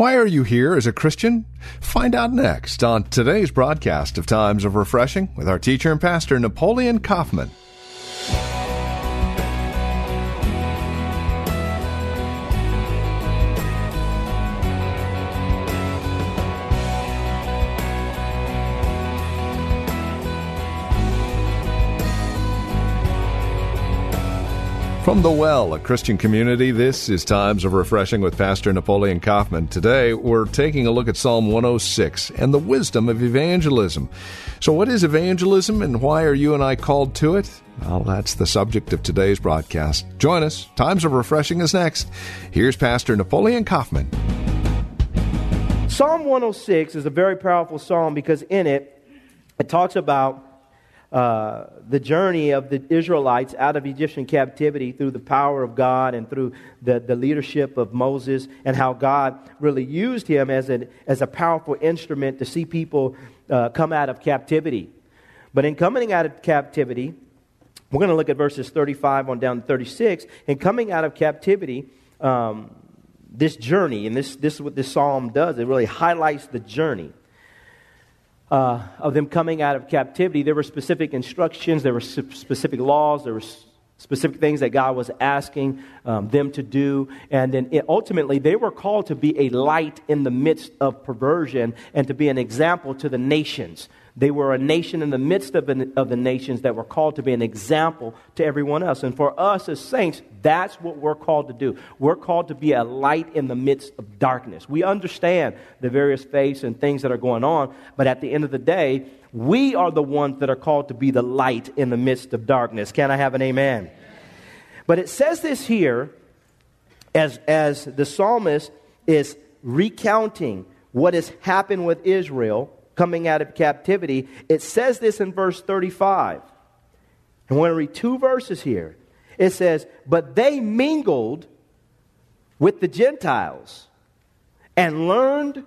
Why are you here as a Christian? Find out next on today's broadcast of Times of Refreshing with our teacher and pastor, Napoleon Kaufman. From the Well, a Christian community, this is Times of Refreshing with Pastor Napoleon Kaufman. Today, we're taking a look at Psalm 106 and the wisdom of evangelism. So, what is evangelism and why are you and I called to it? Well, that's the subject of today's broadcast. Join us. Times of Refreshing is next. Here's Pastor Napoleon Kaufman. Psalm 106 is a very powerful psalm because in it, it talks about uh, the journey of the Israelites out of Egyptian captivity through the power of God and through the, the leadership of Moses, and how God really used him as, an, as a powerful instrument to see people uh, come out of captivity. But in coming out of captivity, we're going to look at verses 35 on down to 36. In coming out of captivity, um, this journey, and this, this is what this psalm does, it really highlights the journey uh, of them coming out of captivity, there were specific instructions, there were specific laws, there were specific things that God was asking um, them to do. And then it, ultimately, they were called to be a light in the midst of perversion and to be an example to the nations. They were a nation in the midst of, an, of the nations that were called to be an example to everyone else. And for us as saints, that's what we're called to do. We're called to be a light in the midst of darkness. We understand the various faiths and things that are going on, but at the end of the day, we are the ones that are called to be the light in the midst of darkness. Can I have an amen? But it says this here as, as the psalmist is recounting what has happened with Israel coming out of captivity. It says this in verse 35. I want to read two verses here. It says, But they mingled with the Gentiles and learned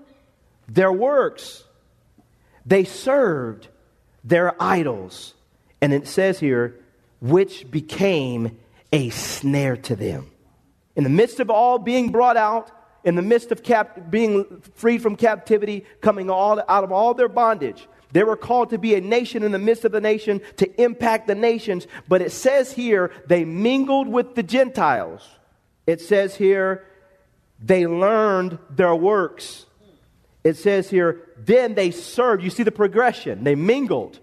their works. They served their idols. And it says here, which became a snare to them. In the midst of all being brought out, in the midst of cap- being freed from captivity, coming all, out of all their bondage. They were called to be a nation in the midst of the nation to impact the nations. But it says here, they mingled with the Gentiles. It says here, they learned their works. It says here, then they served. You see the progression. They mingled.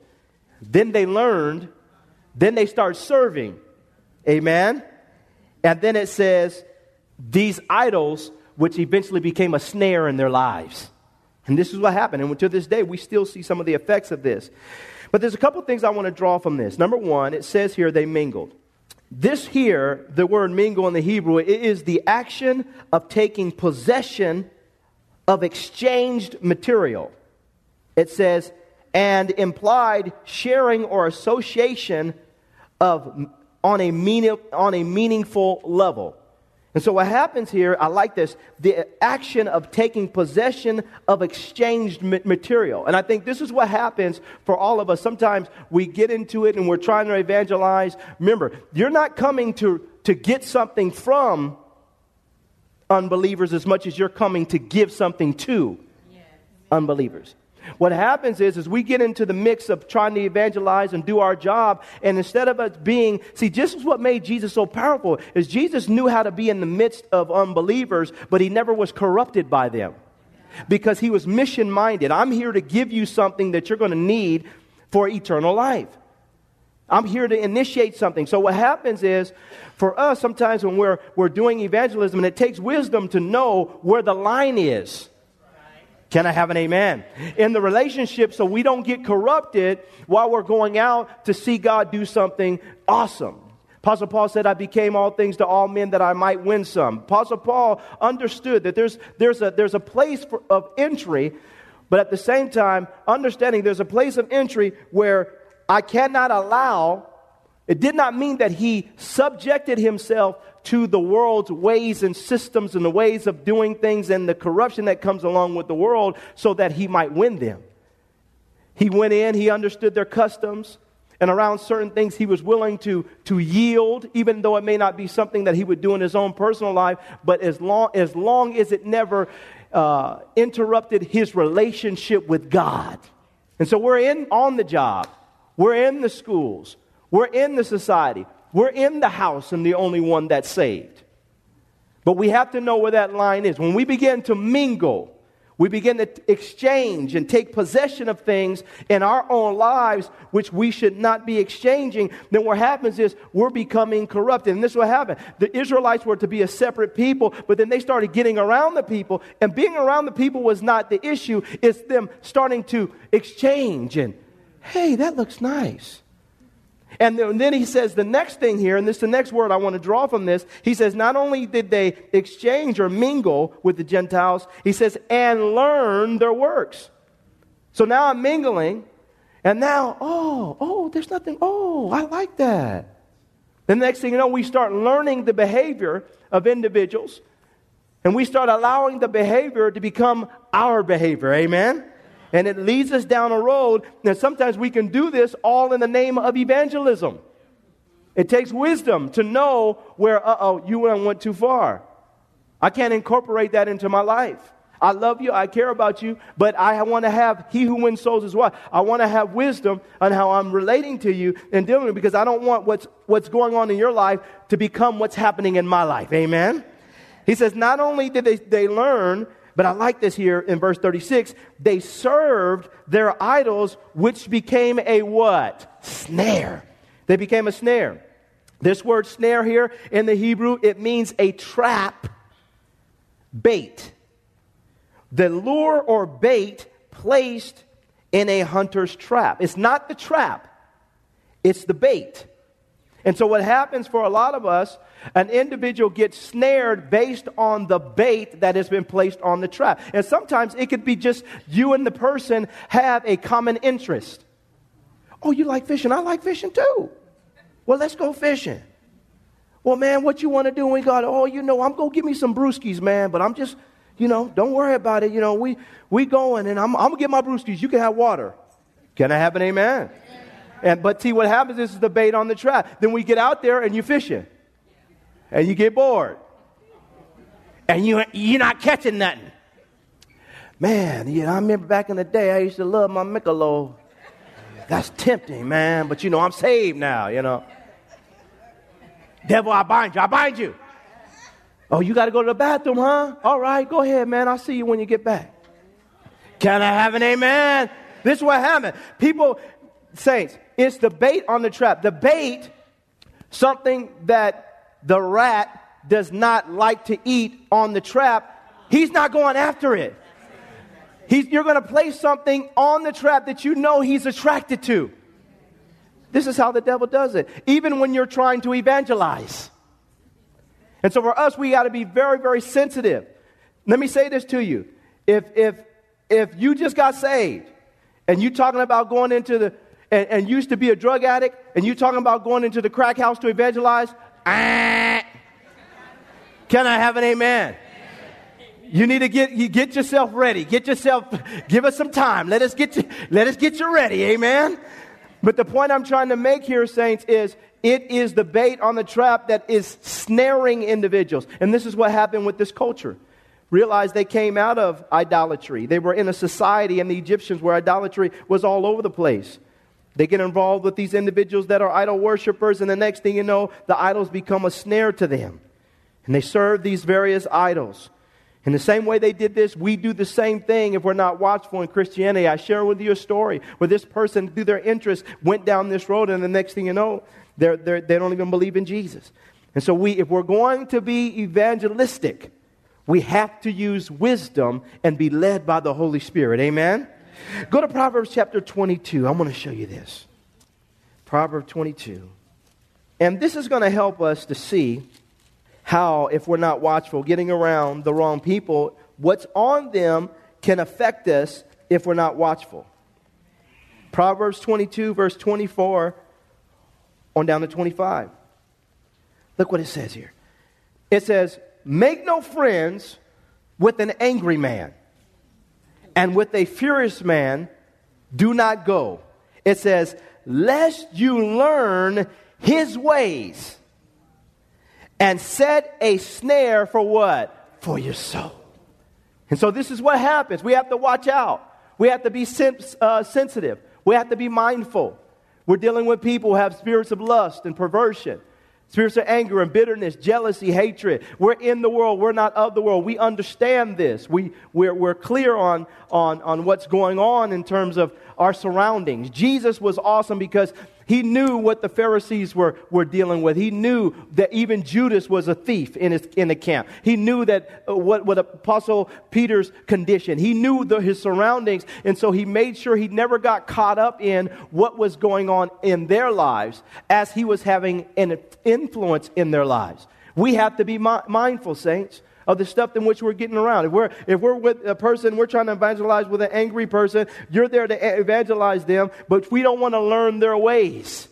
Then they learned. Then they start serving. Amen? And then it says, these idols which eventually became a snare in their lives. And this is what happened. And to this day, we still see some of the effects of this. But there's a couple things I want to draw from this. Number one, it says here they mingled. This here, the word mingle in the Hebrew, it is the action of taking possession of exchanged material. It says, and implied sharing or association of on a, meaning, on a meaningful level. And so, what happens here, I like this the action of taking possession of exchanged material. And I think this is what happens for all of us. Sometimes we get into it and we're trying to evangelize. Remember, you're not coming to, to get something from unbelievers as much as you're coming to give something to unbelievers. What happens is, is we get into the mix of trying to evangelize and do our job, and instead of us being, see, this is what made Jesus so powerful, is Jesus knew how to be in the midst of unbelievers, but he never was corrupted by them. Because he was mission minded. I'm here to give you something that you're going to need for eternal life. I'm here to initiate something. So what happens is, for us, sometimes when we're, we're doing evangelism, and it takes wisdom to know where the line is. Can I have an amen? In the relationship, so we don't get corrupted while we're going out to see God do something awesome. Apostle Paul said, I became all things to all men that I might win some. Apostle Paul understood that there's, there's, a, there's a place for, of entry, but at the same time, understanding there's a place of entry where I cannot allow, it did not mean that he subjected himself to the world's ways and systems and the ways of doing things and the corruption that comes along with the world so that he might win them. He went in, he understood their customs, and around certain things he was willing to, to yield, even though it may not be something that he would do in his own personal life, but as long as, long as it never uh, interrupted his relationship with God. And so we're in on the job, we're in the schools, we're in the society, we're in the house, and the only one that's saved. But we have to know where that line is. When we begin to mingle, we begin to exchange and take possession of things in our own lives which we should not be exchanging, then what happens is we're becoming corrupted. And this is what happened. The Israelites were to be a separate people, but then they started getting around the people, and being around the people was not the issue. It's them starting to exchange and, hey, that looks nice. And then he says the next thing here, and this is the next word I want to draw from this. He says, not only did they exchange or mingle with the Gentiles, he says, and learn their works. So now I'm mingling, and now, oh, oh, there's nothing, oh, I like that. The next thing you know, we start learning the behavior of individuals, and we start allowing the behavior to become our behavior. Amen? And it leads us down a road. And sometimes we can do this all in the name of evangelism. It takes wisdom to know where, uh oh, you went too far. I can't incorporate that into my life. I love you, I care about you, but I want to have he who wins souls as well. I want to have wisdom on how I'm relating to you and dealing with because I don't want what's, what's going on in your life to become what's happening in my life. Amen? He says, not only did they, they learn but I like this here in verse 36. They served their idols, which became a what? Snare. They became a snare. This word snare here in the Hebrew, it means a trap, bait. The lure or bait placed in a hunter's trap. It's not the trap, it's the bait. And so, what happens for a lot of us, an individual gets snared based on the bait that has been placed on the trap. And sometimes it could be just you and the person have a common interest. Oh, you like fishing? I like fishing too. Well, let's go fishing. Well, man, what you want to do? We got, oh, you know, I'm going to give me some brewskis, man, but I'm just, you know, don't worry about it. You know, we, we going and I'm, I'm going to get my brewskis. You can have water. Can I have an amen? And, but see, what happens is the bait on the trap. Then we get out there and you fishing. And you get bored. And you, you're not catching nothing. Man, know, I remember back in the day, I used to love my Michelob. That's tempting, man. But you know, I'm saved now, you know. Devil, I bind you. I bind you. Oh, you got to go to the bathroom, huh? All right, go ahead, man. I'll see you when you get back. Can I have an amen? This is what happened. People, saints, it's the bait on the trap. The bait, something that the rat does not like to eat on the trap, he's not going after it. He's, you're going to place something on the trap that you know he's attracted to. This is how the devil does it, even when you're trying to evangelize. And so for us, we got to be very, very sensitive. Let me say this to you. If, if, if you just got saved and you talking about going into the and, and used to be a drug addict and you talking about going into the crack house to evangelize, ah, can I have an amen? You need to get you get yourself ready. Get yourself. Give us some time. Let us get you. Let us get you ready. Amen. But the point I'm trying to make here, saints, is it is the bait on the trap that is snaring individuals, and this is what happened with this culture. Realize they came out of idolatry. They were in a society and the Egyptians where idolatry was all over the place. They get involved with these individuals that are idol worshippers, and the next thing you know, the idols become a snare to them. And they serve these various idols. In the same way they did this, we do the same thing if we're not watchful in Christianity. I share with you a story where this person, through their interest, went down this road, and the next thing you know, they're, they're, they don't even believe in Jesus. And so, we, if we're going to be evangelistic, we have to use wisdom and be led by the Holy Spirit. Amen? Go to Proverbs chapter 22. I'm going to show you this. Proverb 22. And this is going to help us to see how, if we're not watchful, getting around the wrong people, what's on them can affect us if we're not watchful. Proverbs 22, verse 24 on down to 25. Look what it says here. It says, Make no friends with an angry man and with a furious man, do not go. It says, lest you learn his ways and set a snare for what? For your soul. And so this is what happens. We have to watch out. We have to be sens- uh, sensitive. We have to be mindful. We're dealing with people who have spirits of lust and perversion. Spirits of anger and bitterness, jealousy, hatred. We're in the world. We're not of the world. We understand this. We, we're, we're clear on, on, on what's going on in terms of our surroundings. Jesus was awesome because he knew what the Pharisees were, were dealing with. He knew that even Judas was a thief in, his, in the camp. He knew that uh, what, what Apostle Peter's condition. He knew the, his surroundings, and so he made sure he never got caught up in what was going on in their lives as he was having an influence in their lives. We have to be mi- mindful, saints of the stuff in which we're getting around. If we're, if we're with a person, we're trying to evangelize with an angry person, you're there to evangelize them, but we don't want to learn their ways.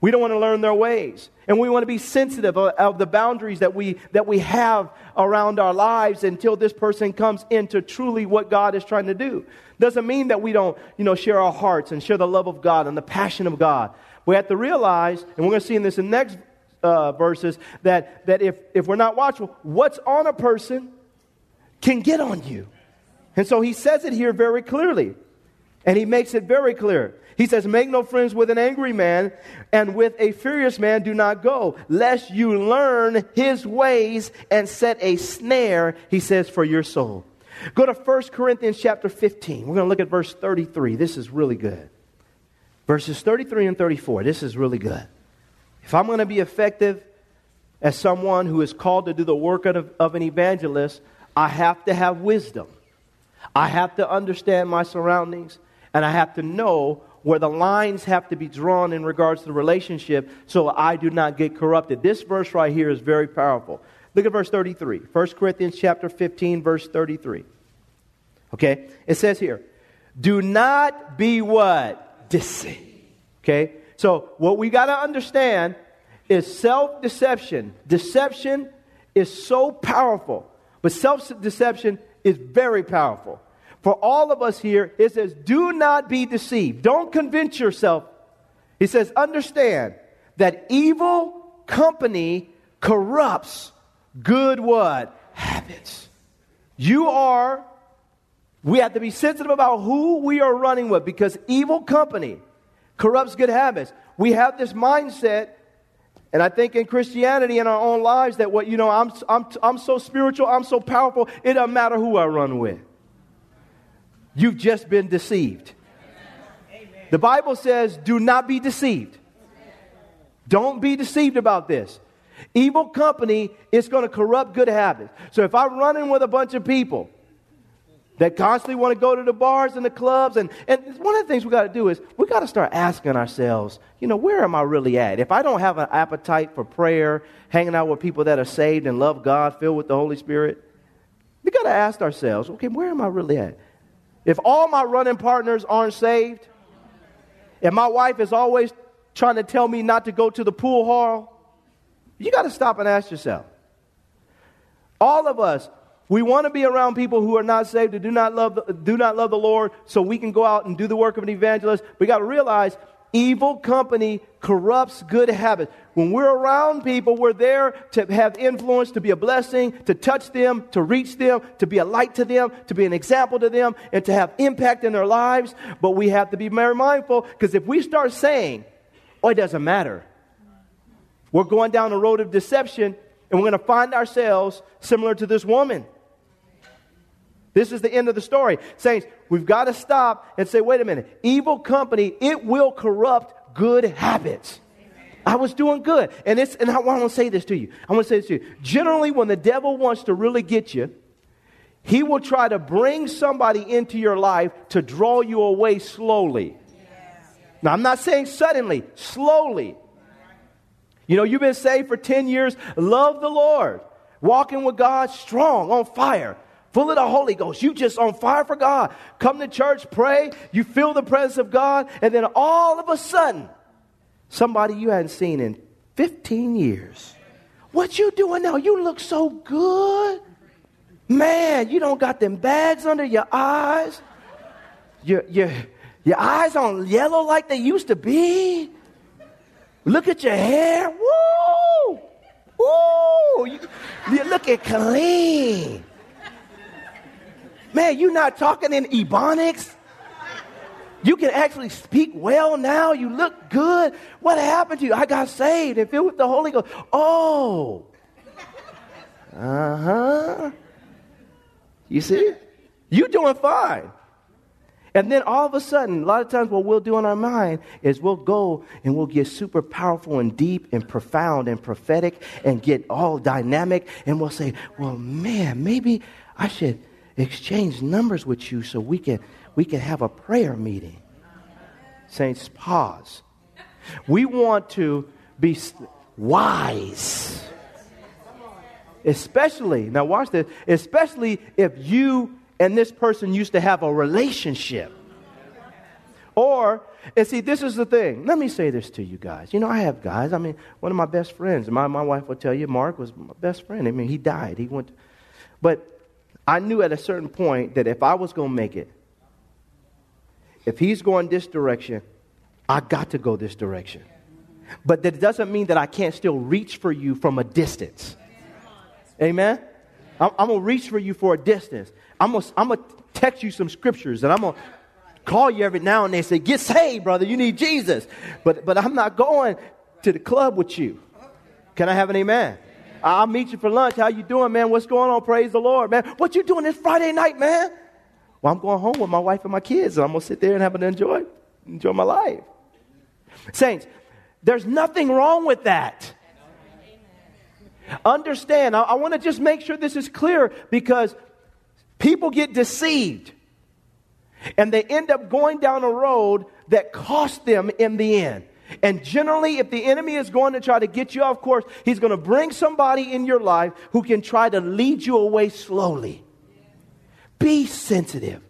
We don't want to learn their ways. And we want to be sensitive of, of, the boundaries that we, that we have around our lives until this person comes into truly what God is trying to do. Doesn't mean that we don't, you know, share our hearts and share the love of God and the passion of God. We have to realize, and we're going to see in this in next uh, verses that, that if, if we're not watchful, what's on a person can get on you. And so he says it here very clearly. And he makes it very clear. He says, Make no friends with an angry man, and with a furious man do not go, lest you learn his ways and set a snare, he says, for your soul. Go to 1 Corinthians chapter 15. We're going to look at verse 33. This is really good. Verses 33 and 34. This is really good. If I'm going to be effective as someone who is called to do the work of, of an evangelist, I have to have wisdom. I have to understand my surroundings, and I have to know where the lines have to be drawn in regards to the relationship so I do not get corrupted. This verse right here is very powerful. Look at verse 33. 1 Corinthians chapter 15 verse 33. Okay? It says here, "Do not be what? Deceived." Okay? So, what we got to understand is self deception. Deception is so powerful, but self deception is very powerful. For all of us here, it says, do not be deceived. Don't convince yourself. He says, understand that evil company corrupts good what? Habits. You are, we have to be sensitive about who we are running with because evil company corrupts good habits. We have this mindset, and I think in Christianity in our own lives that what, you know, I'm, I'm, I'm so spiritual, I'm so powerful, it doesn't matter who I run with. You've just been deceived. The Bible says, do not be deceived. Don't be deceived about this. Evil company is going to corrupt good habits. So if I'm running with a bunch of people that constantly want to go to the bars and the clubs. And, and one of the things we got to do is we got to start asking ourselves, you know, where am I really at? If I don't have an appetite for prayer, hanging out with people that are saved and love God, filled with the Holy Spirit, we got to ask ourselves, okay, where am I really at? If all my running partners aren't saved, if my wife is always trying to tell me not to go to the pool hall, you got to stop and ask yourself. All of us, we want to be around people who are not saved, who do not love the, do not love the Lord, so we can go out and do the work of an evangelist. We got to realize evil company corrupts good habits. When we're around people, we're there to have influence, to be a blessing, to touch them, to reach them, to be a light to them, to be an example to them, and to have impact in their lives. But we have to be very mindful because if we start saying, oh, it doesn't matter, we're going down the road of deception and we're going to find ourselves similar to this woman. This is the end of the story. Saints, we've got to stop and say, wait a minute. Evil company, it will corrupt good habits. I was doing good. And, it's, and I want to say this to you. I want to say this to you. Generally, when the devil wants to really get you, he will try to bring somebody into your life to draw you away slowly. Now, I'm not saying suddenly, slowly. You know, you've been saved for 10 years, love the Lord, walking with God strong, on fire full of the Holy Ghost. You just on fire for God. Come to church, pray, you feel the presence of God, and then all of a sudden, somebody you hadn't seen in 15 years. What you doing now? You look so good. Man, you don't got them bags under your eyes. Your, your, your eyes on yellow like they used to be. Look at your hair. Woo! Woo! You, you looking clean. Man, you're not talking in Ebonics? You can actually speak well now. You look good. What happened to you? I got saved and filled with the Holy Ghost. Oh. Uh huh. You see? You're doing fine. And then all of a sudden, a lot of times what we'll do in our mind is we'll go and we'll get super powerful and deep and profound and prophetic and get all dynamic. And we'll say, well, man, maybe I should exchange numbers with you so we can, we can have a prayer meeting. Saints, pause. We want to be wise. Especially, now watch this, especially if you and this person used to have a relationship. Or, and see, this is the thing. Let me say this to you guys. You know, I have guys. I mean, one of my best friends, my, my wife will tell you, Mark was my best friend. I mean, he died. He went, but I knew at a certain point that if I was going to make it, if he's going this direction, I got to go this direction. But that doesn't mean that I can't still reach for you from a distance. Amen? I'm, I'm going to reach for you for a distance. I'm going to text you some scriptures and I'm going to call you every now and then and say, Get saved, brother. You need Jesus. But, but I'm not going to the club with you. Can I have an amen? I'll meet you for lunch. How you doing, man? What's going on? Praise the Lord, man. What you doing this Friday night, man? Well, I'm going home with my wife and my kids, and I'm gonna sit there and have an enjoy, enjoy my life. Saints, there's nothing wrong with that. Understand, I, I want to just make sure this is clear because people get deceived and they end up going down a road that costs them in the end. And generally, if the enemy is going to try to get you off course, he's going to bring somebody in your life who can try to lead you away slowly. Be sensitive.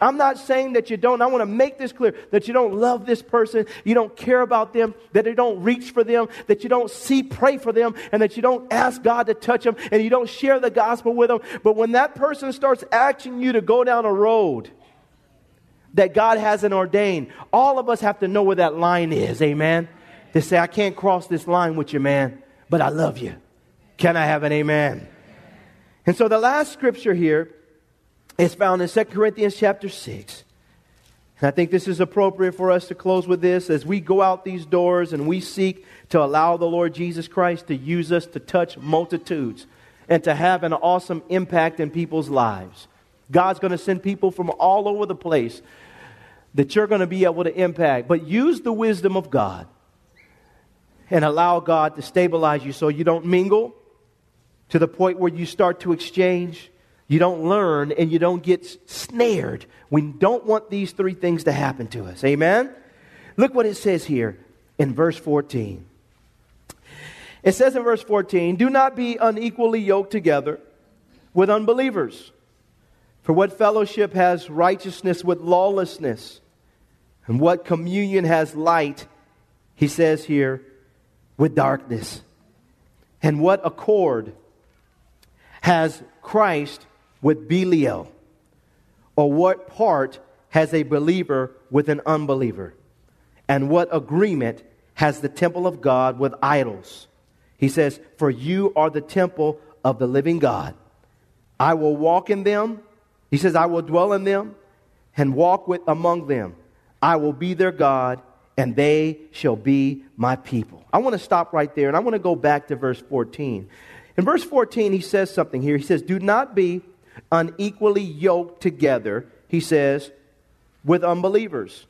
I'm not saying that you don't. I want to make this clear that you don't love this person, you don't care about them, that you don't reach for them, that you don't see, pray for them, and that you don't ask God to touch them, and you don't share the gospel with them. But when that person starts asking you to go down a road that God hasn't ordained, all of us have to know where that line is. Amen. To say, I can't cross this line with you, man, but I love you. Can I have an amen? And so the last scripture here it's found in 2 Corinthians chapter 6. And I think this is appropriate for us to close with this as we go out these doors and we seek to allow the Lord Jesus Christ to use us to touch multitudes and to have an awesome impact in people's lives. God's going to send people from all over the place that you're going to be able to impact. But use the wisdom of God and allow God to stabilize you so you don't mingle to the point where you start to exchange you don't learn and you don't get snared. We don't want these three things to happen to us. Amen? Look what it says here in verse 14. It says in verse 14, Do not be unequally yoked together with unbelievers. For what fellowship has righteousness with lawlessness? And what communion has light, he says here, with darkness? And what accord has Christ with Belial? Or what part has a believer with an unbeliever? And what agreement has the temple of God with idols? He says, For you are the temple of the living God. I will walk in them. He says, I will dwell in them and walk with among them. I will be their God, and they shall be my people. I want to stop right there, and I want to go back to verse 14. In verse 14, he says something here. He says, Do not be unequally yoked together, he says, with unbelievers.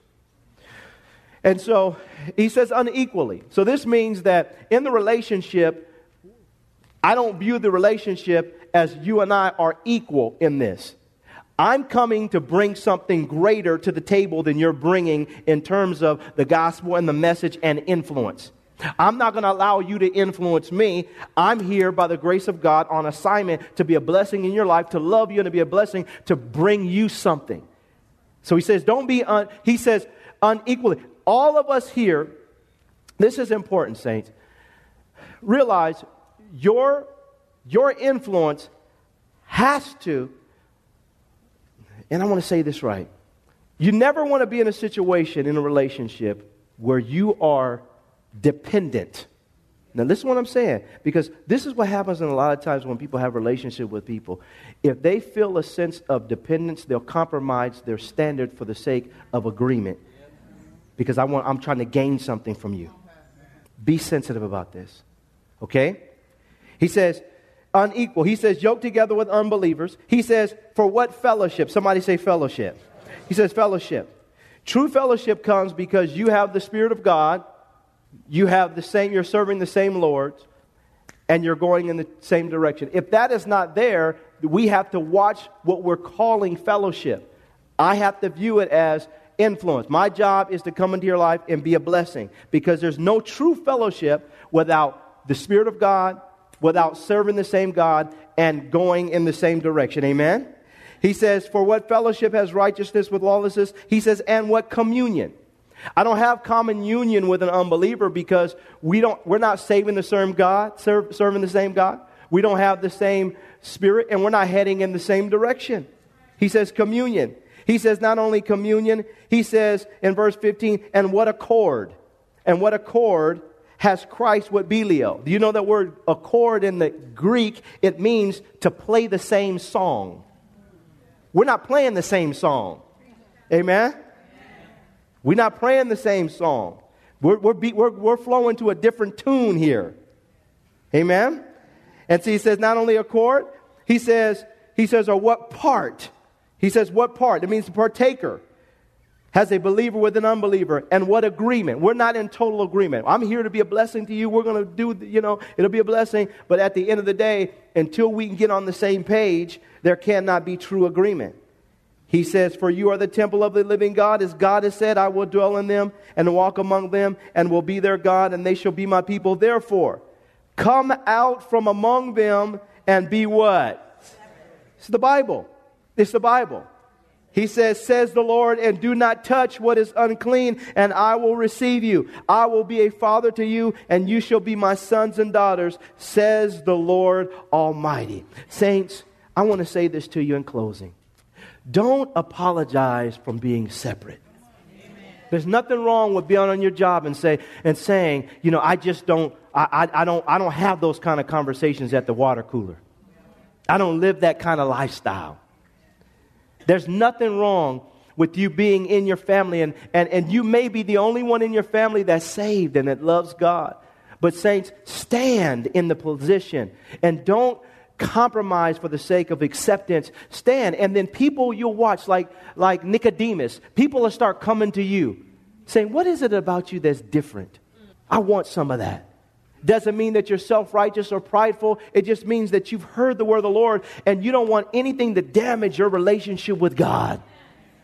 And so he says unequally. So this means that in the relationship, I don't view the relationship as you and I are equal in this. I'm coming to bring something greater to the table than you're bringing in terms of the gospel and the message and influence. I'm not going to allow you to influence me. I'm here by the grace of God on assignment to be a blessing in your life, to love you, and to be a blessing to bring you something. So he says, don't be, un, he says, unequally. All of us here, this is important, saints. Realize your, your influence has to, and I want to say this right. You never want to be in a situation, in a relationship, where you are dependent. Now, listen to what I'm saying, because this is what happens in a lot of times when people have relationship with people. If they feel a sense of dependence, they'll compromise their standard for the sake of agreement. Because I want, I'm trying to gain something from you. Be sensitive about this. Okay? He says, unequal. He says, yoke together with unbelievers. He says, for what fellowship? Somebody say fellowship. He says, fellowship. True fellowship comes because you have the Spirit of God, you have the same, you're serving the same Lord, and you're going in the same direction. If that is not there, we have to watch what we're calling fellowship. I have to view it as influence. My job is to come into your life and be a blessing because there's no true fellowship without the Spirit of God, without serving the same God, and going in the same direction. Amen? He says, For what fellowship has righteousness with lawlessness? He says, And what communion? I don't have common union with an unbeliever because we don't, we're not saving the same God, serve, serving the same God. We don't have the same spirit, and we're not heading in the same direction. He says communion. He says not only communion, he says in verse 15, and what accord? And what accord has Christ with Belial? Do you know that word accord in the Greek? It means to play the same song. We're not playing the same song. Amen? We're not playing the same song. We're, we're, be, we're, we're flowing to a different tune here. Amen? And so he says, not only accord, he says, he says, or what part? He says, what part? It means partaker. Has a believer with an unbeliever, and what agreement? We're not in total agreement. I'm here to be a blessing to you. We're going to do, you know, it'll be a blessing. But at the end of the day, until we can get on the same page, there cannot be true agreement. He says, For you are the temple of the living God. As God has said, I will dwell in them and walk among them and will be their God, and they shall be my people. Therefore, come out from among them and be what? It's the Bible. It's the Bible. He says, Says the Lord, and do not touch what is unclean, and I will receive you. I will be a father to you, and you shall be my sons and daughters, says the Lord Almighty. Saints, I want to say this to you in closing. Don't apologize from being separate. There's nothing wrong with being on your job and say and saying, you know, I just don't, I, I, I, don't, I don't have those kind of conversations at the water cooler. I don't live that kind of lifestyle. There's nothing wrong with you being in your family, and, and, and you may be the only one in your family that's saved and that loves God. But, saints, stand in the position and don't compromise for the sake of acceptance. Stand and then people you'll watch like like nicodemus people will start coming to you saying what is it about you that's different? I want some of that doesn't mean that you're self-righteous or prideful it just means that you've heard the word of the lord and you don't want anything to damage your relationship with god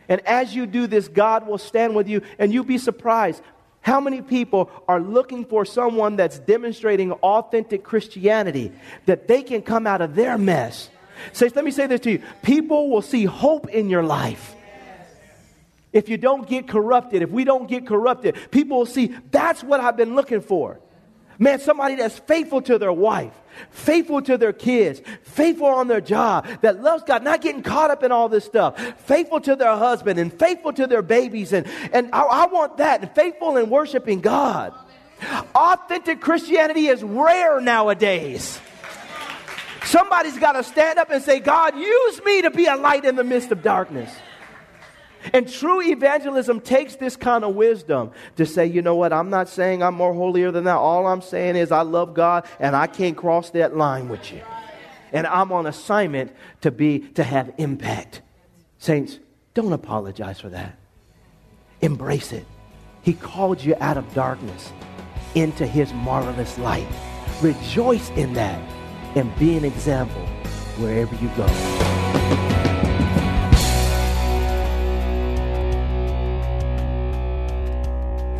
and as you do this god will stand with you and you'll be surprised how many people are looking for someone that's demonstrating authentic Christianity that they can come out of their mess? So let me say this to you people will see hope in your life. If you don't get corrupted, if we don't get corrupted, people will see that's what I've been looking for. Man, somebody that's faithful to their wife, faithful to their kids, faithful on their job, that loves God, not getting caught up in all this stuff, faithful to their husband and faithful to their babies. And, and I, I want that, and faithful in worshiping God. Authentic Christianity is rare nowadays. Somebody's got to stand up and say, God, use me to be a light in the midst of darkness. And true evangelism takes this kind of wisdom to say, you know what, I'm not saying I'm more holier than that. All I'm saying is I love God and I can't cross that line with you. And I'm on assignment to be to have impact. Saints, don't apologize for that. Embrace it. He called you out of darkness into his marvelous light. Rejoice in that and be an example wherever you go.